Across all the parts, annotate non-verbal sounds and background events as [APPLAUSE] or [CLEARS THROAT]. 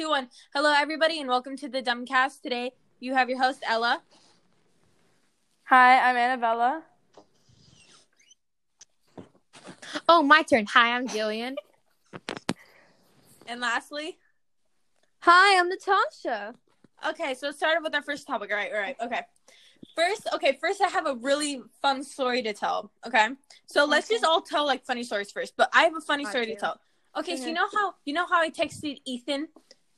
two, one. Hello, everybody, and welcome to the Dumbcast. Today, you have your host Ella. Hi, I'm Annabella. Oh, my turn. Hi, I'm Jillian. And lastly, Hi, I'm Natasha. okay, so let's start with our first topic. All right, all right, okay. First, okay, first I have a really fun story to tell. Okay, so let's just all tell like funny stories first. But I have a funny Got story you. to tell. Okay, so you Mhm. know how you know how I texted Ethan?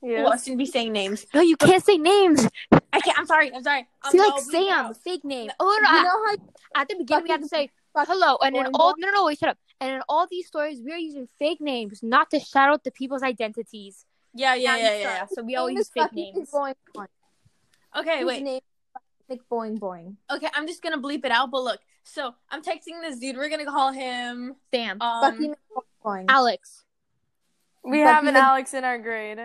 Yes. Oh, I shouldn't be saying names. No, you can't say names. I can't. I'm sorry. I'm sorry. Um, Say like I'll bleep it Sam, out. fake name. No, Oh, You know how at the beginning we have to say hello, and in all no, no, wait, shut up. And in all these stories, we are using fake names, not to shout out the people's identities. Yeah, yeah, yeah, yeah, yeah. So we His always use fake names. Boing Boing. Okay, His wait. name is Nick Boing Boing. Okay, I'm just gonna bleep it out. But look, so I'm texting this dude. We're gonna call him Sam, um. Nick Boing Boing. Alex, We But have an Alex in our grade.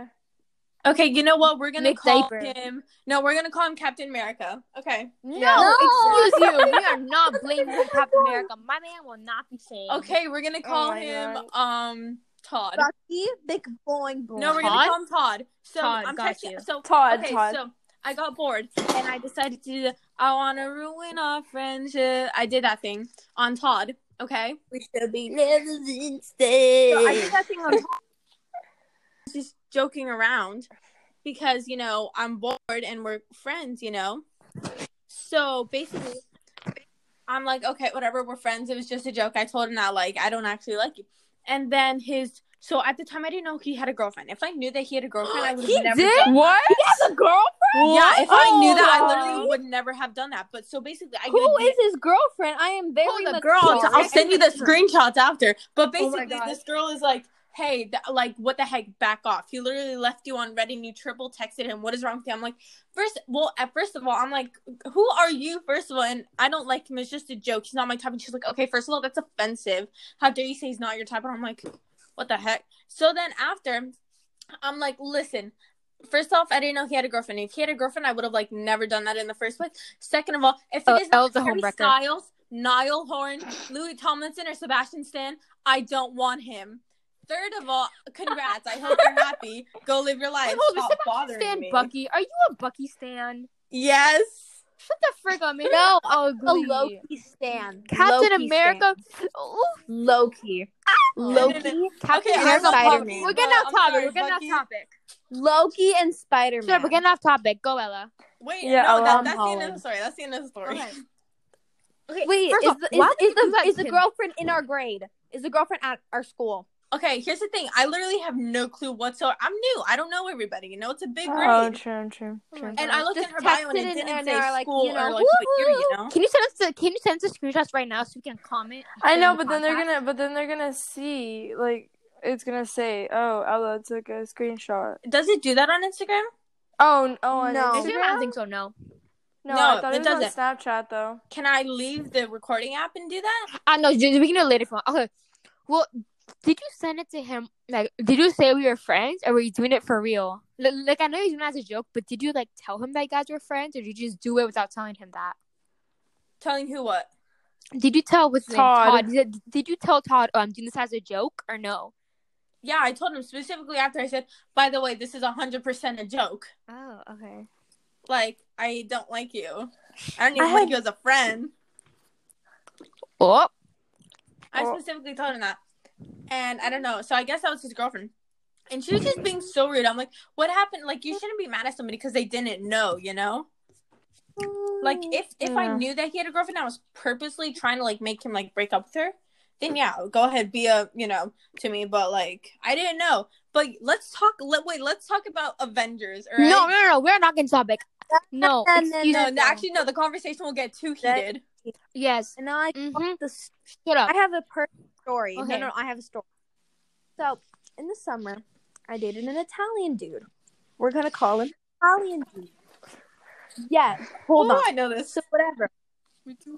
Okay, you know what? We're gonna Nick call Diaper. him. No, we're gonna call him Captain America. Okay. no, Yeah. excuse [LAUGHS] you. We are not blaming Captain America. My man will not be saying. Okay, we're gonna call my him God. um Todd. Bucky Big Boing Boing. No, we're gonna Todd? call him Todd. So Todd, I'm got texting. you. So Todd, okay, Todd. so I got bored and I decided to. I want to ruin our friendship. I did that thing on Todd. Okay. we should be living instead. So I did that thing on [LAUGHS] Todd. Just joking around because you know I'm bored and we're friends. You know. So basically, I'm like, okay, whatever, we're friends. It was just a joke. I told him that, like, I don't actually like you. And then his, so at the time, I didn't know he had a girlfriend. If I knew that he had a girlfriend, I [GASPS] would have He never did? done What? He has a girlfriend. Yeah, if I knew that, I Oh. literally would never have done that. But so basically, I Who is his girlfriend? I am very Who the girl? I'll, send you the screenshots after. But Oh basically, God. this girl is like, hey, th- like, what the heck? Back off. He literally left you on red and you triple texted him. What is wrong with you? I'm like, first, well, at first of all, I'm like, who are you, first of all? And I don't like him. It's just a joke. He's not my type. And she's like, okay, first of all, that's offensive. How dare you say he's not your type? And I'm like, what the heck? So then after, I'm like, listen. First off, I didn't know he had a girlfriend. If he had a girlfriend, I would have like never done that in the first place. Second of all, if it Uh, is not Harry. Styles, Niall Horan, Louis Tomlinson, or Sebastian Stan, I don't want him. Third of all, congrats. I hope you're happy. Go live your life. Hold Stop bothering Stan me. Bucky. Are you a Bucky stan? Yes. Shut the frick up, man. No, You're [LAUGHS] A. Loki stan. Captain Loki America. Ooh, Loki. Loki. Captain Okay, America. I'm Spider-Man. Bucky, We're getting but off topic. sorry, we're getting Bucky. off topic. Loki and Spider Shut up. We're getting off topic. Go, Ella. Wait, Yeah, no, Ella, that, I'm that's the end of the story. That's the end of the story. Okay. [LAUGHS] Okay. Wait, is off, the, why is, would you is the that is to the girlfriend in our grade? Is the girlfriend at our school? Okay, here's the thing. I literally have no clue whatsoever. I'm new. I don't know everybody. You know, it's a big Oh, grade. true, true, Oh true. my and I looked Just at her bio and texted it didn't and say are like, school you know, or like what year, you know. Can you send us the Can you send us the screenshots right now so we can comment? I know, in but then they're gonna, but then they're gonna see, like, it's gonna say, "Oh, Ella took a screenshot." Does it do that on Instagram? Oh, oh, on No. Instagram? I don't think so. No. No, No, I thought it it, was on doesn't. Snapchat though. Can I leave the recording app and do that? Ah, I know. We can do it later. From okay. Well, did you send it to him? Like, did you say we were friends, or were you doing it for real? Like, like I know you're doing it as a joke, but did you like tell him that you guys were friends, or did you just do it without telling him that? Telling who what? Did you tell what's his name? Todd. Todd? Did, did you tell Todd? Oh, I'm doing this as a joke, or no? Yeah, I told him specifically after I said, by the way, this is 100% a joke. Oh, okay. Like, I don't like you. I don't even I like had- you as a friend. Oh, I Oh. specifically told him that. And I don't know. So I guess that was his girlfriend. And she was just being so rude. I'm like, what happened? Like, you shouldn't be mad at somebody because they didn't know, you know? Like, if if I knew that he had a girlfriend, and I was purposely trying to like make him like break up with her. Then yeah, go ahead, be a you know to me. But like, I didn't know. But let's talk. Let wait. Let's talk about Avengers. All right? no, no, no, no. We're not getting topic. No, [LAUGHS] No, no, excuse no, no, actually, no. The conversation will get too That- heated. Yes. And now I Mm-hmm. the Shut up. I have a personal story. Okay. No, no, I have a story. So in the summer, I dated an Italian dude. We're gonna call him Italian dude. Yeah, hold oh, on. I know this. So whatever.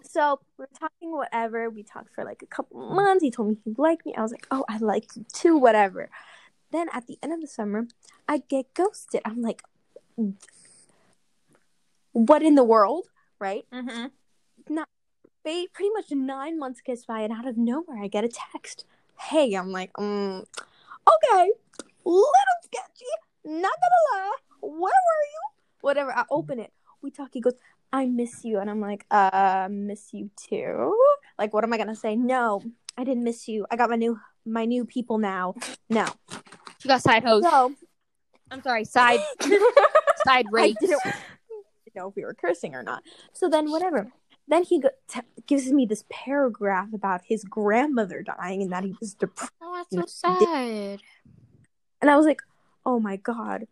So we're talking, whatever. We talked for like a couple months. He told me he liked me. I was like, oh, I like you too, whatever. Then at the end of the summer, I get ghosted. I'm like, what in the world, right? Mm-hmm. Ba- pretty much nine months goes by, and out of nowhere, I get a text. Hey, I'm like, mm, okay, little sketchy. not gonna lie. Where were you? Whatever. I open it. We talk. He goes, I miss you. And I'm like, uh, miss you too. Like, what am I gonna say? No, I didn't miss you. I got my new my new people now. No. You got side hoes. So I'm sorry, side [LAUGHS] side I didn't know if we were cursing or not. So then, whatever. Then he t- gives me this paragraph about his grandmother dying and that he was depressed. Oh, that's so sad. And I was like, oh my god.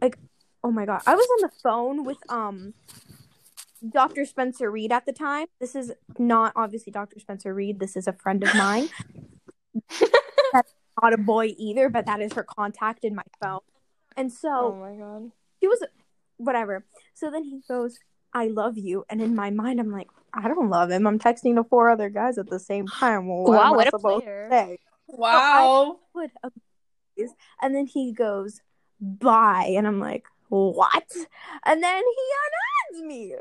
Like, oh my god. I was on the phone with um Dr. Spencer Reid at the time. This is not obviously Dr. Spencer Reid. This is a friend of mine. [LAUGHS] That's not a boy either, but that is her contact in my phone. And so Oh my god. he was whatever. So then he goes, I love you. And in my mind, I'm like, I don't love him. I'm texting to four other guys at the same time. Well, what Wow, am what a player. say? Wow. What a and then he goes, bye. And I'm like, what? And then he unadds me.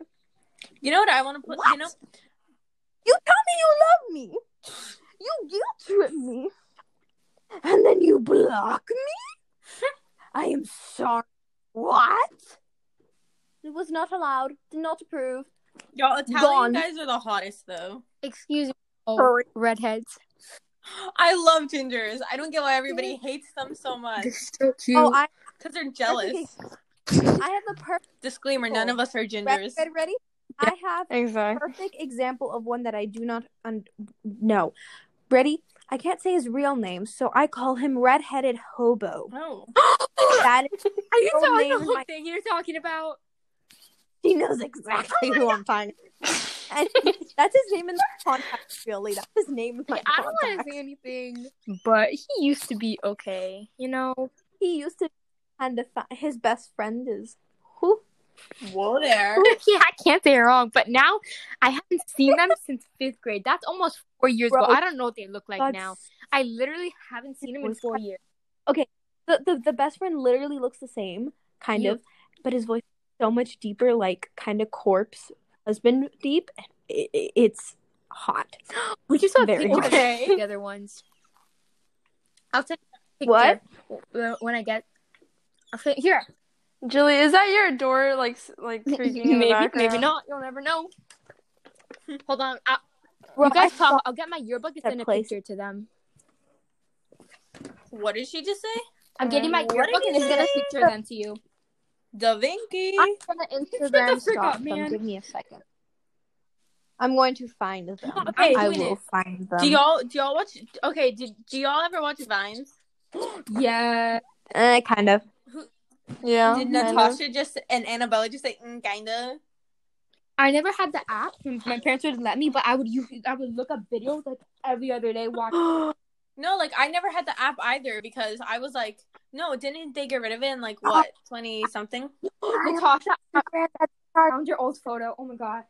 You know what I want to put? You What? know, You tell me you love me. You guilt trip me. And then you block me? [LAUGHS] I am sorry. What? It was not allowed. Did not approve. y'all Italian Gone. guys are the hottest though. Excuse me. Oh, redheads. I love gingers. I don't get why everybody hates them so much. so cute. Oh, I, Because they're jealous. I have a perfect. Disclaimer: None of us are Ready, gingers. ready, ready? I have Exactly. perfect example of one that I do not un- know. Ready? I can't say his real name, so I call him Redheaded Hobo. Oh, [GASPS] That is, Are you Full talking name the whole my- thing you're talking about? He knows exactly who I'm talking. [LAUGHS] And that's his name in the contact. Really, that's his name in my I don't want to say anything, but he used to be okay. You know. He used to and of fi- his best friend is who? whoa there. [LAUGHS] yeah, I can't say it wrong, but now I haven't seen them [LAUGHS] since fifth grade. That's almost four years ago. I don't know what they look like That's- now. I literally haven't seen them in four years. The, the the best friend literally looks the same, kind You- of, but his voice is so much deeper, like kind of corpse husband deep. It, it- it's hot. [GASPS] We just have Very pictures okay. together [LAUGHS] once. I'll send you What? when I get. I'll here, Julie, is that your door like s- like creaking in the maybe, background? maybe not. You'll never know. [LAUGHS] Hold on, I, Bro, you guys I talk. thought- I'll get my yearbook and that send a place- picture to them. What did she just say? I'm getting my yearbook did and you it's gonna say? picture them to you. Da Vinci. I'm gonna Instagram the frick stop up, them. Give me a second. I'm going to find them. [LAUGHS] Okay, I will it. find them. Do y'all do y'all watch? Okay, did do y'all ever watch Vines? [GASPS] Yeah. Eh, kind of. Yeah. Did kind of. Natasha just and Annabella just say mm, kinda? I never had the app. My parents wouldn't let me, but I would use. I would look up videos like every other day. Watch. [GASPS] [GASPS] No, like I never had the app either because I was like, no, didn't they get rid of it in like what twenty something? Natasha, I found your old photo. Oh my god.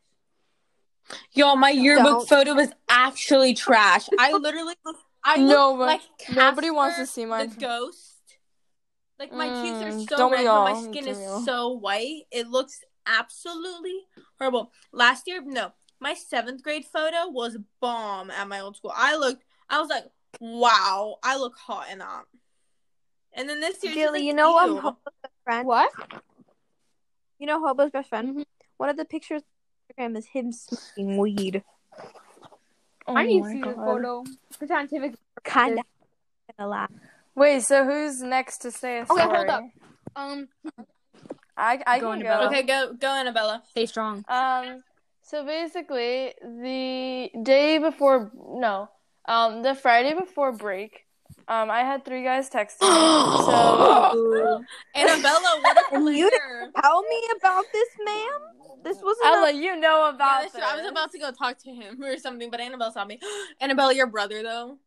Yo, my yearbook Don't. photo was actually trash. I literally. [LAUGHS] I look No, but like Nobody wants to see my the ghost. Like my teeth are Mm, so don't we red, but all? my skin Don't is we all? so white. It looks absolutely horrible. Last year, no, my seventh grade photo was bomb at my old school. I looked. I was like, wow, I look hot in that. And then this year, she's Julie, like, you know ew. um, Hobo's best friend. What? You know Hobo's best friend. Mhm. One of the pictures on Instagram is him smoking weed. Oh I need to see your God. photo for scientific. Kind of gonna laugh. Wait, so who's next to say a story? Okay, hold up. Um, I I Go can go. Annabella. Okay, go go Annabella. stay strong. Um, so basically, the day before, no, um, the Friday before break, um, I had three guys text me. [GASPS] so [LAUGHS] Annabella, what a And you player. Tell me about this, ma'am. This wasn't. I'll a- you know about that's true. I was about to go talk to him or something, but Annabelle saw me. [GASPS] Annabella, your brother though.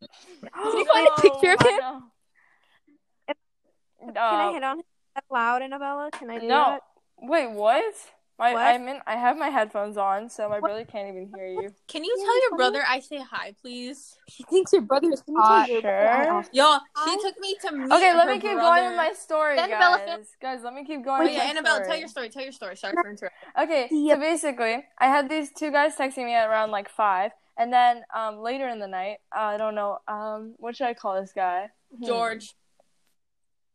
Can you [GASPS] find a picture of him? know. Can I Uh, hit on him loud, Annabella? Can I do no. that? Wait, what? My What? I'm in. I have my headphones on, so my brother can't even hear you. Can you tell your brother I say hi, please? She thinks your brother is Can you tell hot. your- Sure. Yo, she Hi. took me to meet Okay, let her me keep brother. going with my story, Then Annabella guys. feel- Guys, let me keep going. with yeah, my Annabelle, story. tell your story. Tell your story. Sorry for interrupting. Okay, Yep. so basically, I had these two guys texting me at around like five, and then um later in the night, uh, I don't know, um, what should I call this guy? Hmm. George.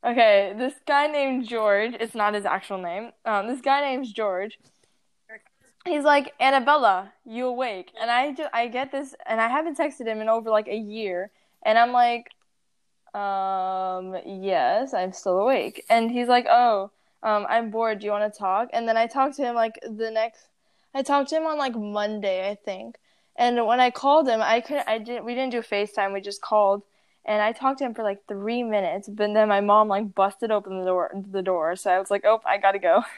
Okay, this guy named George. It's not his actual name. Um, this guy named George. He's like Annabella, you awake? And I just I get this, and I haven't texted him in over like a year, and I'm like, um, yes, I'm still awake. And he's like, oh, um, I'm bored. Do you want to talk? And then I talked to him like the next. I talked to him on like Monday, I think. And when I called him, I couldn't. I didn't. We didn't do FaceTime. We just called and I talked to him for like three minutes, but then my mom like busted open the door the door, so I was like, oh, I gotta go. [LAUGHS]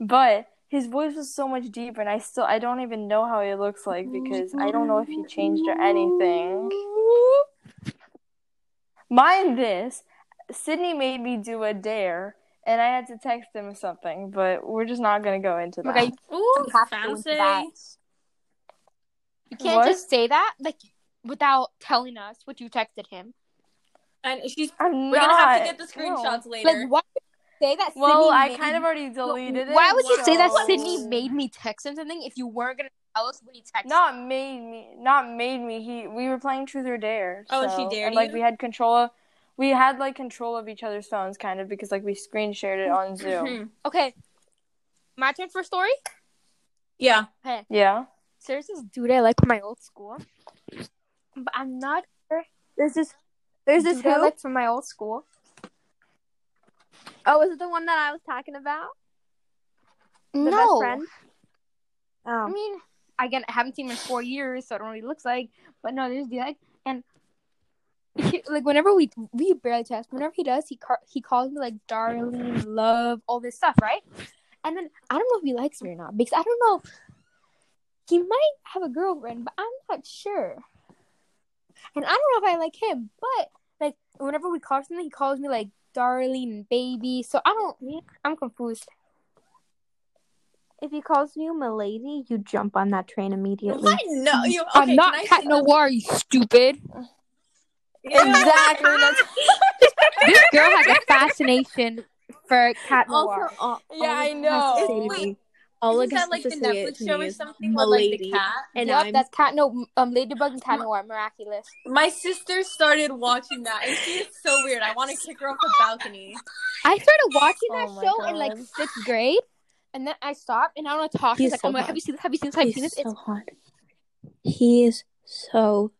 But his voice was so much deeper, and I still I don't even know how he looks like because I don't know if he changed or anything. Mind this, Sydney made me do a dare, and I had to text him something, but we're just not gonna go into that. Okay, Ooh, you have to go into fancy. that. You can't What? just say that like without telling us what you texted him. And she's I'm we're not. gonna have to get the no. screenshots later. Like, why would you say that? Well, Sydney I made kind of already deleted it. Why would you say that Sydney made me text him something if you weren't gonna tell us what he texted? Not made me. Not made me. He. We were playing Truth or Dare. Oh, and she dared and, like you? we had control of. We had like control of each other's phones, kind of, because like we screen shared it on Zoom. Mhm. [CLEARS THROAT] Okay, my turn for story. yeah. yeah. So there's this dude I like from my old school, but I'm not sure. There's this. There's this who? like from my old school. Oh, is it the one that I was talking about? The no, best friend. Oh. I Oh, mean, again, I haven't seen him in four years, so I don't know what he looks like. But no, there's the like, and he, like whenever we we barely text, whenever he does, he car- he calls me like darling, love, all this stuff, right? And then I don't know if he likes me or not because I don't know. He might have a girlfriend, but I'm not sure. And I don't know if I like him, but like whenever we call something, he calls me like darling and baby. So I don't. I'm confused. if he calls you milady, you jump on that train immediately. What? No, you. Okay, I'm not Cat Noir, you stupid. [LAUGHS] Exactly. That's. [LAUGHS] this girl has a fascination for Cat Also, Noir. all, Yeah, I know. To say to all it Isn't that like the Netflix show or something with like the cat? And yep, I'm that's Cat No um Ladybug and Cat Noir, miraculous. My sister started watching that, and she is so weird. I want to kick her off the balcony. I started watching that Oh my show in like sixth grade, and then I stopped, and I don't want to talk. She's He's like, so "Oh my, hot. have you seen this? Have you seen this? Have you seen He's this?" so It's hot. He is so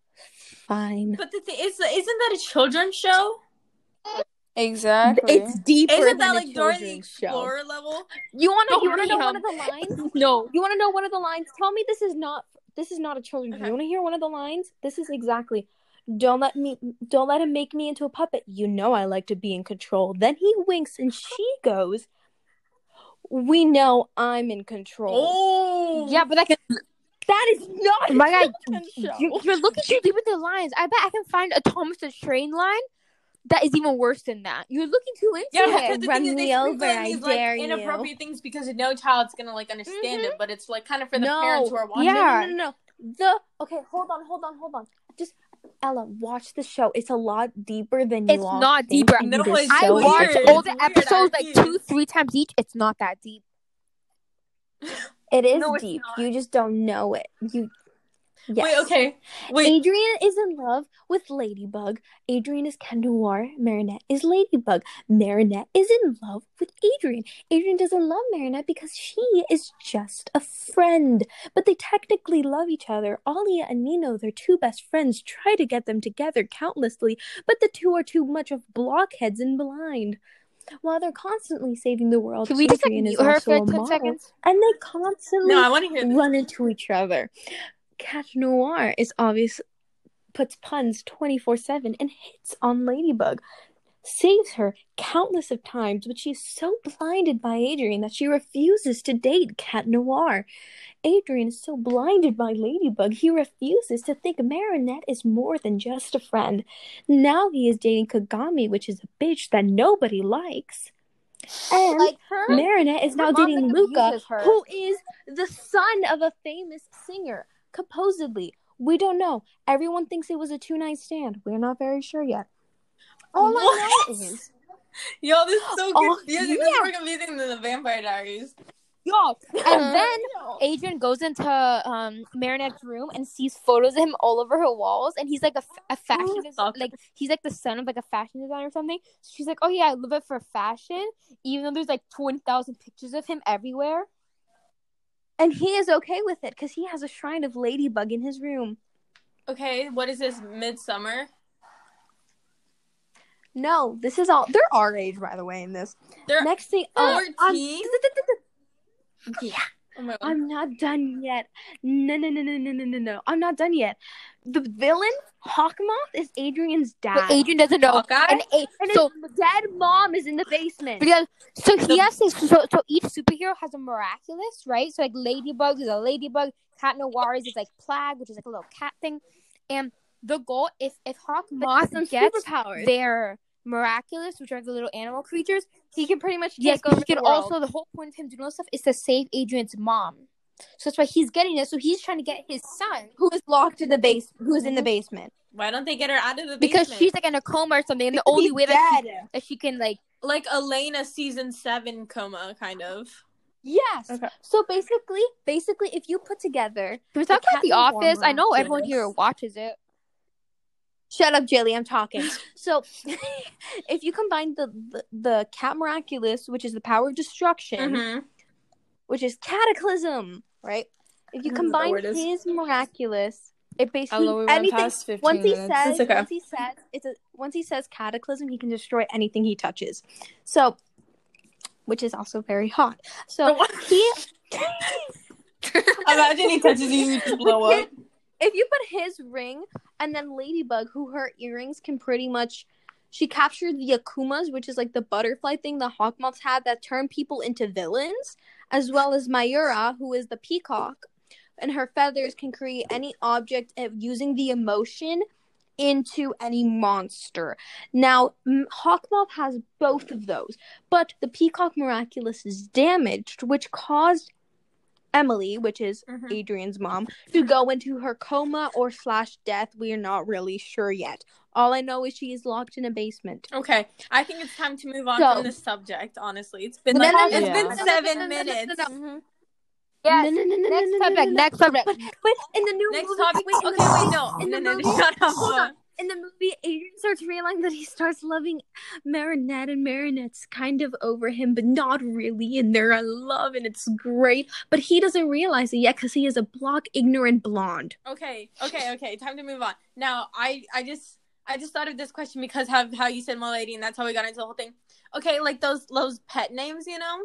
fine. But the thing is, isn't that a children's show? Exactly. It's deeper Isn't that than like a Dora the children's show. Level? You want to? You want to know one of the lines? [LAUGHS] no. You want to know one of the lines? Tell me this is not. This is not a children's. Okay. You want to hear one of the lines? This is exactly. Don't let me. Don't let him make me into a puppet. You know I like to be in control. Then he winks and she goes. We know I'm in control. Oh, Yeah, but like, That is not. a my God, children's show. you, you're looking too deep into the lines. I bet I can find a Thomas the Train line that is even worse than that. You're looking too into Yeah, it. because the run thing is, they over, in I these like dare you. inappropriate things because no child's gonna like understand Mhm. it, but it's like kind of for the no, parents who are watching. Yeah. No, no, no, no. The okay, hold on, hold on, hold on. Just Ella, watch the show. It's a lot deeper than you It's all not think, deeper. and No, it is it's I so watched all the episodes like two, three times each. It's not that deep. It [LAUGHS] is No, deep. not. You just don't know it. You. Yes. Wait, okay, wait. Adrien is in love with Ladybug. Adrien is Cat Noir. Marinette is Ladybug. Marinette is in love with Adrien. Adrien doesn't love Marinette because she is just a friend. But they technically love each other. Alya and Nino, their two best friends, try to get them together countlessly, but the two are too much of blockheads and blind. While they're constantly saving the world, Can we just like Adrien mute her for a ten model, seconds? and they constantly No, I want to hear this. run into each other. Cat Noir is obvious puts puns 24/7 and hits on Ladybug. Saves her countless of times, but she's so blinded by Adrien that she refuses to date Cat Noir. Adrien is so blinded by Ladybug, he refuses to think Marinette is more than just a friend. Now he is dating Kagami, which is a bitch that nobody likes. And Like her. Marinette is Her now dating Luka, her. who is the son of a famous singer, supposedly. We don't know. Everyone thinks it was a two night stand. We're not very sure yet. All I What? know is [LAUGHS] Yo, this is so Oh, confusing. This is yeah. more confusing than the Vampire Diaries. Yo, and [LAUGHS] then Adrien goes into um Marinette's room and sees photos of him all over her walls, and he's like a fashion designer, like he's like the son of like a fashion designer or something. So she's like, oh yeah, I love it for fashion, even though there's like twenty thousand pictures of him everywhere. And he is okay with it because he has a shrine of Ladybug in his room. Okay, what is this? Midsummer. No, this is all. They're our age, by the way. In this They're next thing, oh, um, 14? yeah, Oh. I'm not done yet. No, no, no, no, no, no, no, no. I'm not done yet. The villain, Hawkmoth, is Adrien's dad. But Adrien doesn't know. Hawkeye? And, A- and so his dead mom is in the basement. because so he has this, so so each superhero has a miraculous, right? So like Ladybug is a ladybug, Cat Noir is like Plagg, which is like a little cat thing, and the goal if if Hawk Moth Some gets superpowers. their miraculous, which are the little animal creatures, he can pretty much take yes, over he can the world. also the whole point of him doing all this stuff is to save Adrien's mom. So that's why he's getting it. So he's trying to get his son who is locked in the base. Who is in the mm-hmm. basement? Why don't they get her out of the basement? because she's like in a coma or something, and the only way that she, that she can like like Elena season seven coma kind of. Yes. Okay. So basically, basically, if you put together, Can we talk The about The Cat Noir Office? I know everyone here watches it. Shut up, Jilly, I'm talking. [LAUGHS] so, [LAUGHS] if you combine the, the the cat miraculous, which is the power of destruction, Mm-hmm. which is cataclysm, right? If you I don't know what that combine his miraculous, it basically Hello, we anything. past 15 once he minutes. says, okay. once he says, it's a once he says cataclysm, he can destroy anything he touches. So, which is also very hot. So [LAUGHS] he, Imagine he touches you, you just blow up. If you put his ring and then Ladybug, who her earrings can pretty much. She captured the Akumas, which is like the butterfly thing the Hawkmoths had that turn people into villains, as well as Mayura, who is the peacock, and her feathers can create any object using the emotion into any monster. Now, Hawkmoth has both of those, but the Peacock Miraculous is damaged, which caused Emilie, which is Mhm. Adrien's mom, to go into her coma or slash death. We are not really sure yet. All I know is she is locked in a basement. Okay, I think it's time to move on So- from this subject. Honestly, it's been like no, no, it's no, been no, no, seven no, no, no, no, minutes. no, Mm-hmm. No, Yes. no, no, no, Next no, no, subject. no, no. Next subject. But, but in the new Next movie, topic. wait, in okay, the wait, movie- no, in no, the no, movie, shut up. In the movie, Adrien starts realizing that he starts loving Marinette, and Marinette's kind of over him, but not really, and they're in love, and it's great. But he doesn't realize it yet because he is a block ignorant blonde. Okay, okay, okay. Time to move on. Now, I, I just, I just thought of this question because how how you said "my lady," and that's how we got into the whole thing. Okay, like those those pet names, you know.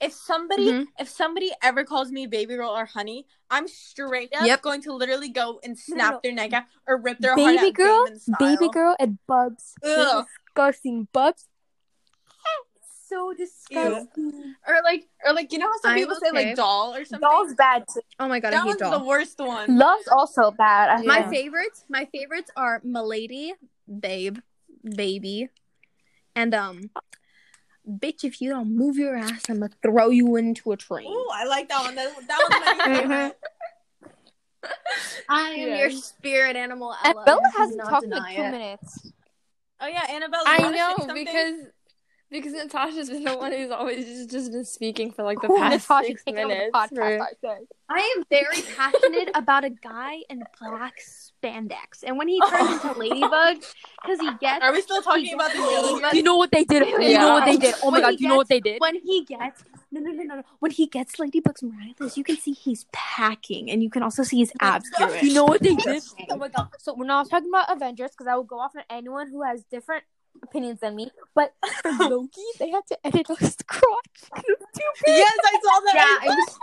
If somebody, Mhm. if somebody ever calls me baby girl or honey, I'm straight up Yep. going to literally go and snap no. their neck out or rip their heart Baby out. girl, Damon baby girl, and Bubs. Ugh. Disgusting. Bubs. So disgusting. Or like, or like, you know how some I'm people say like doll or something. Doll's bad too. Oh my god, that I hate one's doll. the worst one. Love's also bad. I My think. favorites, my favorites are Milady, Babe, Baby, and um, bitch. If you don't move your ass, I'm gonna throw you into a train. Ooh, I like that one. That, that was my favorite. [LAUGHS] [LAUGHS] I am Yes. your spirit animal. And Ella, Bella hasn't talked in like two it. minutes. Oh yeah, Annabelle. I know because because Natasha's been the one who's always just, just been speaking for like the Ooh, past Natasha, six take the minutes. podcast, for- I. I am very passionate about a guy in black spandex, and when he turns into [LAUGHS] Ladybug, because he gets Are we still talking about the he- ladybug? You know what they did? Do you know what they did? Oh my When god, he do you know what they did? when he gets no no no no no when he gets Ladybug's miraculous, you can see he's packing, and you can also see his oh abs through it. You know what they did? Oh my god. So we're not talking about Avengers because I will go off on anyone who has different opinions than me. But [LAUGHS] for Loki, they had to edit his crotch. [LAUGHS] Yes, I saw that. Yeah, I, it was-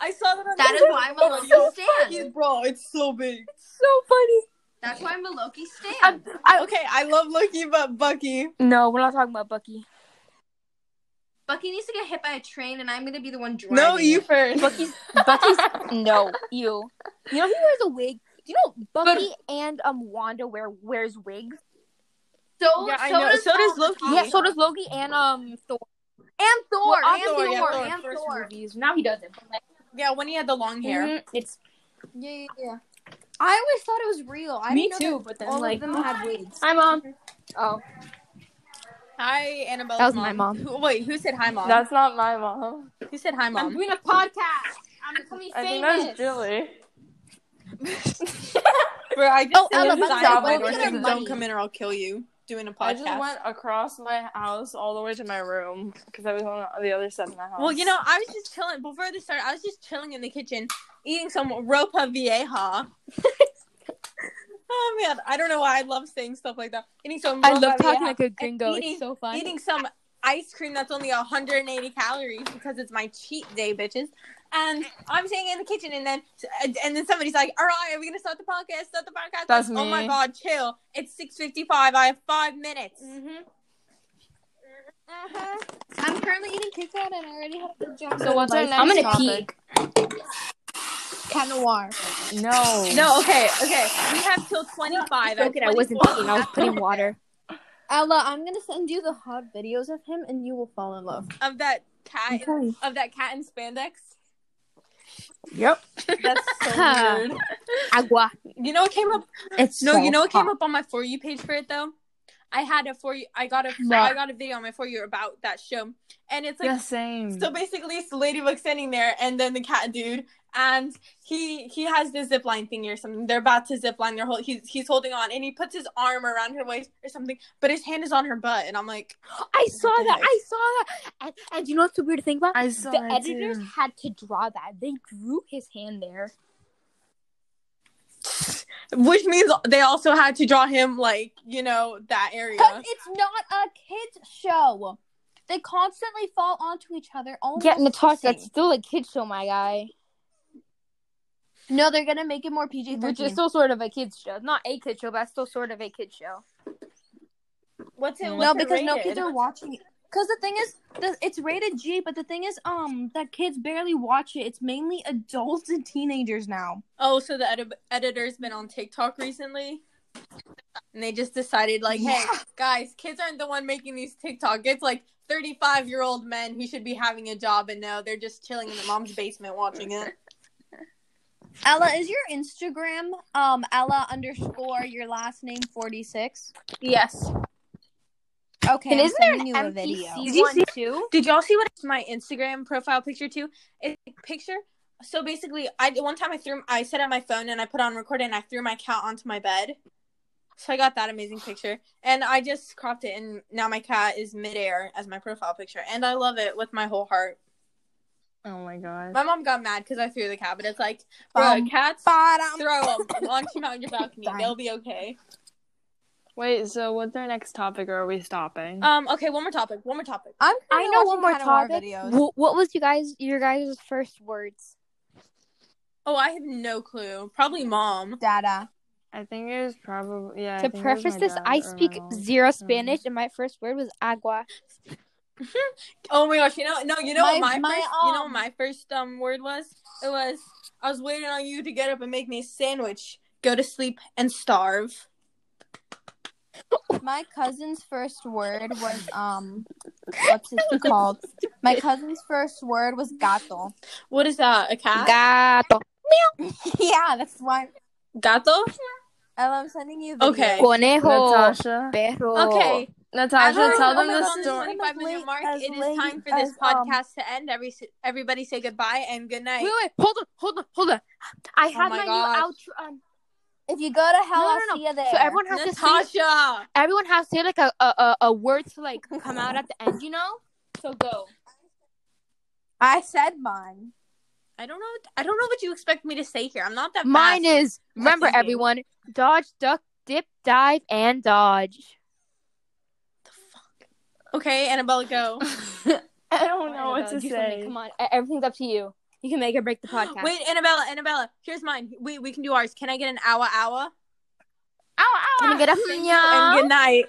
I saw that on That the is why I'm a Loki Yo, stan. he's- Bro, it's so big. so funny. That's why I'm a Loki stan. I'm, I, Okay, I love Loki, but Bucky. no, we're not talking about Bucky. Bucky needs to get hit by a train, and I'm gonna be the one driving. No, you it. first. Bucky's Bucky's no you. You know he wears a wig. Do you know Bucky and um Wanda wear wears wigs? So, Yeah, so. Does So does Loki. Yeah, so does Loki and um Thor. and Thor, Well, and Thor, Thor, yeah, Thor, and first Thor. movies. Now he doesn't. Like, Yeah, when he had the long hair. mhm, It's Yeah, yeah, yeah. I always thought it was real. I Me too, but that then all like of them had wigs. hi mom. Oh, Hi, Annabelle. That was my mom. Who, wait, who said hi, mom? That's not my mom. who said hi, mom? I'm doing a podcast. I'm becoming I think famous. that's [LAUGHS] Jilly. Bro, I just Oh, said Ella, on the but side of my Ella, door look at saying, her "Don't come in or I'll kill you." Doing a podcast. I just went across my house all the way to my room because I was on the other side of my house. Well, you know, I was just chilling before this started. I was just chilling in the kitchen, eating some ropa vieja. [LAUGHS] oh man, I don't know why I love saying stuff like that. Eating some. I love talking vieja like a and gringo. Eating, it's so fun. eating some ice cream that's only 180 calories because it's my cheat day, bitches. And I'm sitting in the kitchen, and then and then somebody's like, "All right, are we gonna start the podcast? Start the podcast?" That's Like, Oh my god, chill! It's 6:55. I have five minutes. Mm-hmm. I'm currently eating Kit Kat and I already had a good job. So what's our next I'm gonna topic? Cat Noir. No. No, okay, okay. We have till 25. Joke it, I wasn't 24 peeing. I was putting water. Ella, I'm gonna send you the hot videos of him and you will fall in love. of that cat Okay. of that cat in spandex. Yep. That's so [LAUGHS] weird. Agua. You know what came up? It's No, so you know what came up on my for you page for it though. I had a for you. I got a. What? I got a video on my for you about that show, and it's like the same. so basically it's the ladybug standing there, and then the cat dude, and he he has this zip line thingy or something. They're about to zip line. They're hold, he's he's holding on, and he puts his arm around her waist or something, but his hand is on her butt, and I'm like, [GASPS] I saw that. I saw that. And, and you know what's the weird thing about? I saw the it editors too. had to draw that. They drew his hand there. [SIGHS] which means they also had to draw him like you know that area. Because it's not a kids show. They constantly fall onto each other. Almost Yeah, Natasha, kissing. that's still a kids show, my guy. No, they're gonna make it more PG Which is still sort of a kids show. Not a kid show, but still sort of a kid show. What's it? No, what's No, it because no kids are watching. Because the thing is, the, it's rated G, but the thing is, um, that kids barely watch it. It's mainly adults and teenagers now. Oh, so the edi- editor's been on TikTok recently, and they just decided, like, hey, guys, kids aren't the one making these TikTok. It's like thirty-five-year-old men who should be having a job, and no, they're just chilling in the mom's basement watching it. Ella, is your Instagram um Ella underscore your last name forty six? Yes. Okay, And I'm isn't there sending you an a video. MPC Did you see too? Did y'all see what my Instagram profile picture too? It's a picture. So basically, I one time I threw I set up my phone and I put on record and I threw my cat onto my bed. So I got that amazing picture, and I just cropped it, and now my cat is midair as my profile picture, and I love it with my whole heart. Oh my god. My mom got mad because I threw the cat, but it's like, bro, Um, cats Bottom. throw them, launch them out on your balcony, they'll be okay. Wait, so what's our next topic or are we stopping? Um, okay, one more topic, one more topic. I'm I know one more topic. videos. Wh- what was you guys your guys' first words? Oh, I have no clue. Probably mom. Dada. I think it was probably yeah. To think it was preface this, I speak zero Um, Spanish, and my first word was agua. [LAUGHS] Oh my gosh, you know, no, you know My- what my, my, first, you know what um, my first um word was? It was I was waiting on you to get up and make me a sandwich, go to sleep, and starve. My cousin's first word was um what's it called? My cousin's first word was gato. What is that? A cat? Gato. Meow [LAUGHS] Yeah, that's why Gato? Ella, I'm sending you. Video. Okay. Conejo. Natasha. Perro. Okay. Natasha, As tell we're them almost the story. 25 minute mark. late- It as is time for this as, um, podcast to end. Every everybody say goodbye and good night. Wait, wait, hold on, hold on, hold on. I have my my, new outro. Um, If you go to hell, No, I'll no, no. see you there. so everyone has to say. Natasha. Everyone has to say like a, a a a word to like come out at the end. You know. So go. I said mine. I don't know. I don't know what you expect me to say here. I'm not that. Mine fast. is remember everyone dodge, duck, dip, dive, and dodge. The fuck? Okay, Annabella, go. [LAUGHS] I don't know what to do something. say. Come on, everything's up to you. You can make or break the [GASPS] podcast. Wait, Annabella, Annabella. Here's mine. We we can do ours. Can I get an hour hour? Ow, ow, Can I get a Thank you and good night.